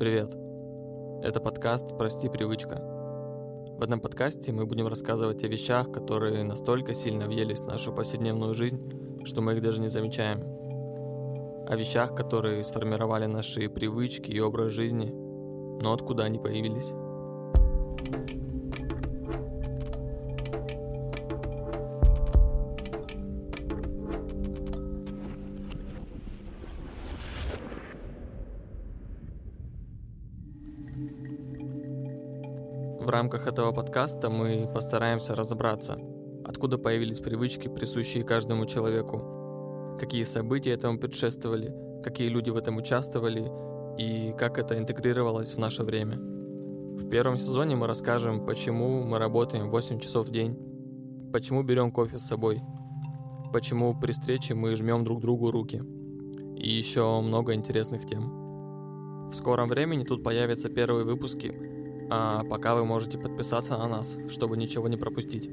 Привет! Это подкаст «Прости, привычка». В этом подкасте мы будем рассказывать о вещах, которые настолько сильно въелись в нашу повседневную жизнь, что мы их даже не замечаем. О вещах, которые сформировали наши привычки и образ жизни, но откуда они появились. В рамках этого подкаста мы постараемся разобраться, откуда появились привычки, присущие каждому человеку, какие события этому предшествовали, какие люди в этом участвовали и как это интегрировалось в наше время. В первом сезоне мы расскажем, почему мы работаем 8 часов в день, почему берем кофе с собой, почему при встрече мы жмем друг другу руки и еще много интересных тем. В скором времени тут появятся первые выпуски, а пока вы можете подписаться на нас, чтобы ничего не пропустить.